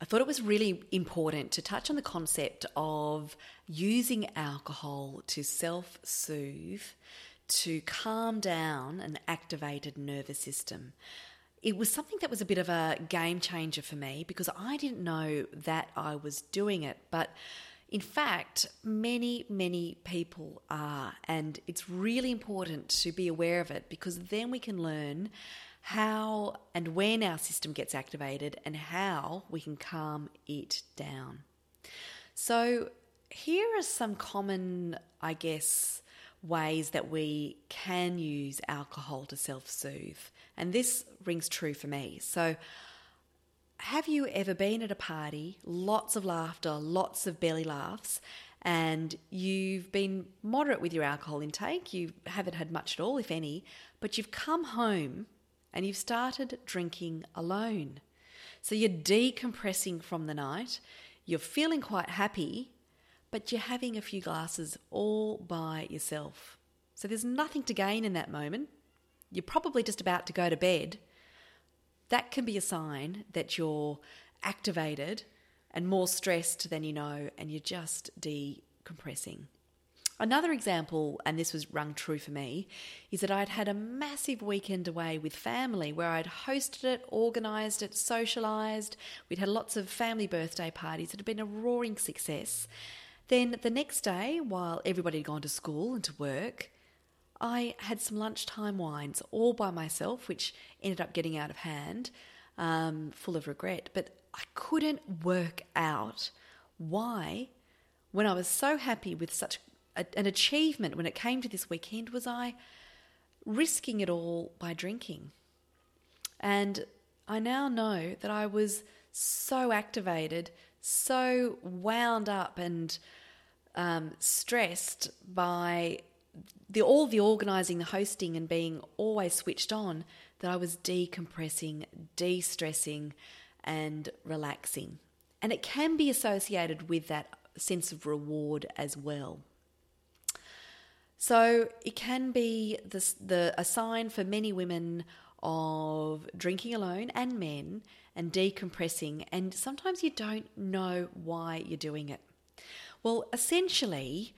I thought it was really important to touch on the concept of using alcohol to self soothe, to calm down an activated nervous system. It was something that was a bit of a game changer for me because I didn't know that I was doing it. But in fact, many, many people are. And it's really important to be aware of it because then we can learn how and when our system gets activated and how we can calm it down. So, here are some common, I guess, ways that we can use alcohol to self soothe. And this rings true for me. So, have you ever been at a party, lots of laughter, lots of belly laughs, and you've been moderate with your alcohol intake? You haven't had much at all, if any, but you've come home and you've started drinking alone. So you're decompressing from the night, you're feeling quite happy, but you're having a few glasses all by yourself. So there's nothing to gain in that moment. You're probably just about to go to bed. That can be a sign that you're activated and more stressed than you know, and you're just decompressing. Another example, and this was rung true for me, is that I'd had a massive weekend away with family where I'd hosted it, organised it, socialised. We'd had lots of family birthday parties. It had been a roaring success. Then the next day, while everybody had gone to school and to work, I had some lunchtime wines all by myself, which ended up getting out of hand, um, full of regret. But I couldn't work out why, when I was so happy with such a, an achievement when it came to this weekend was I risking it all by drinking. And I now know that I was so activated, so wound up and um, stressed by the, all the organising, the hosting, and being always switched on that I was decompressing, de stressing, and relaxing. And it can be associated with that sense of reward as well. So it can be the, a sign for many women of drinking alone and men and decompressing, and sometimes you don't know why you're doing it. Well, essentially,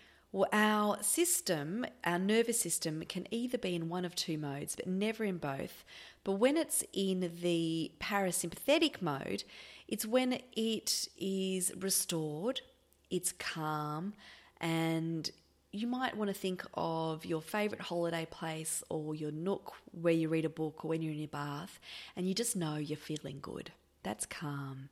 our system, our nervous system, can either be in one of two modes, but never in both. But when it's in the parasympathetic mode, it's when it is restored, it's calm, and you might want to think of your favourite holiday place or your nook where you read a book or when you're in your bath and you just know you're feeling good. That's calm.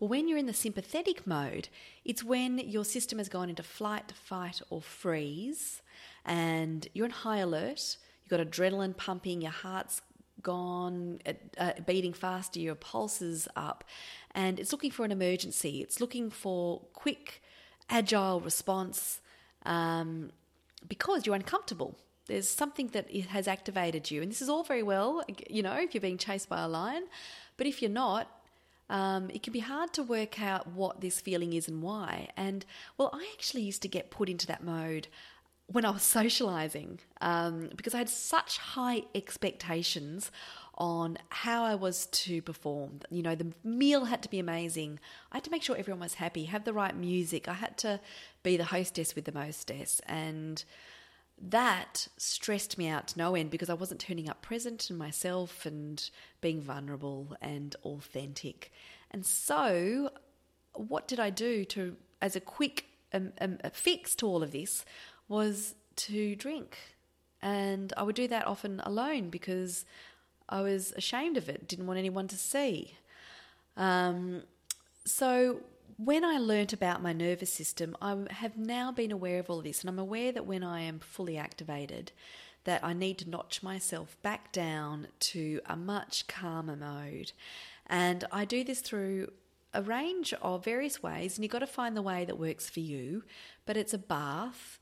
Well, when you're in the sympathetic mode, it's when your system has gone into flight, fight, or freeze and you're in high alert. You've got adrenaline pumping, your heart's gone, uh, uh beating faster, your pulse is up, and it's looking for an emergency. It's looking for quick, agile response um, because you're uncomfortable. There's something that has activated you. And this is all very well, you know, if you're being chased by a lion. But if you're not, um, it can be hard to work out what this feeling is and why. And well, I actually used to get put into that mode when I was socializing um, because I had such high expectations on how I was to perform. You know, the meal had to be amazing. I had to make sure everyone was happy, have the right music. I had to be the hostess with the mostess. And that stressed me out to no end because I wasn't turning up present in myself and being vulnerable and authentic. And so, what did I do to, as a quick um, um, fix to all of this, was to drink. And I would do that often alone because I was ashamed of it, didn't want anyone to see. Um, so when I learnt about my nervous system, I have now been aware of all of this, and I'm aware that when I am fully activated, that I need to notch myself back down to a much calmer mode. And I do this through a range of various ways, and you've got to find the way that works for you. But it's a bath,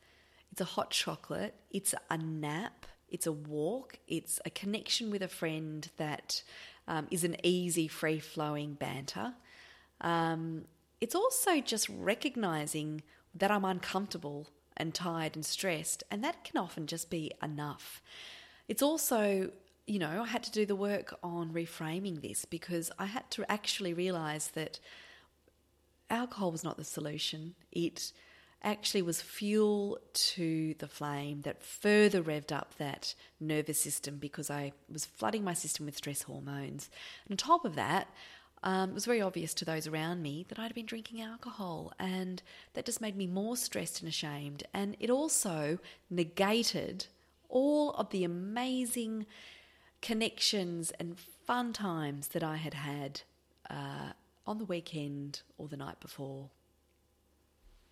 it's a hot chocolate, it's a nap, it's a walk, it's a connection with a friend that um, is an easy, free flowing banter. Um, it's also just recognizing that I'm uncomfortable and tired and stressed, and that can often just be enough. It's also, you know, I had to do the work on reframing this because I had to actually realize that alcohol was not the solution. It actually was fuel to the flame that further revved up that nervous system because I was flooding my system with stress hormones. And on top of that, um, it was very obvious to those around me that I'd been drinking alcohol, and that just made me more stressed and ashamed. And it also negated all of the amazing connections and fun times that I had had uh, on the weekend or the night before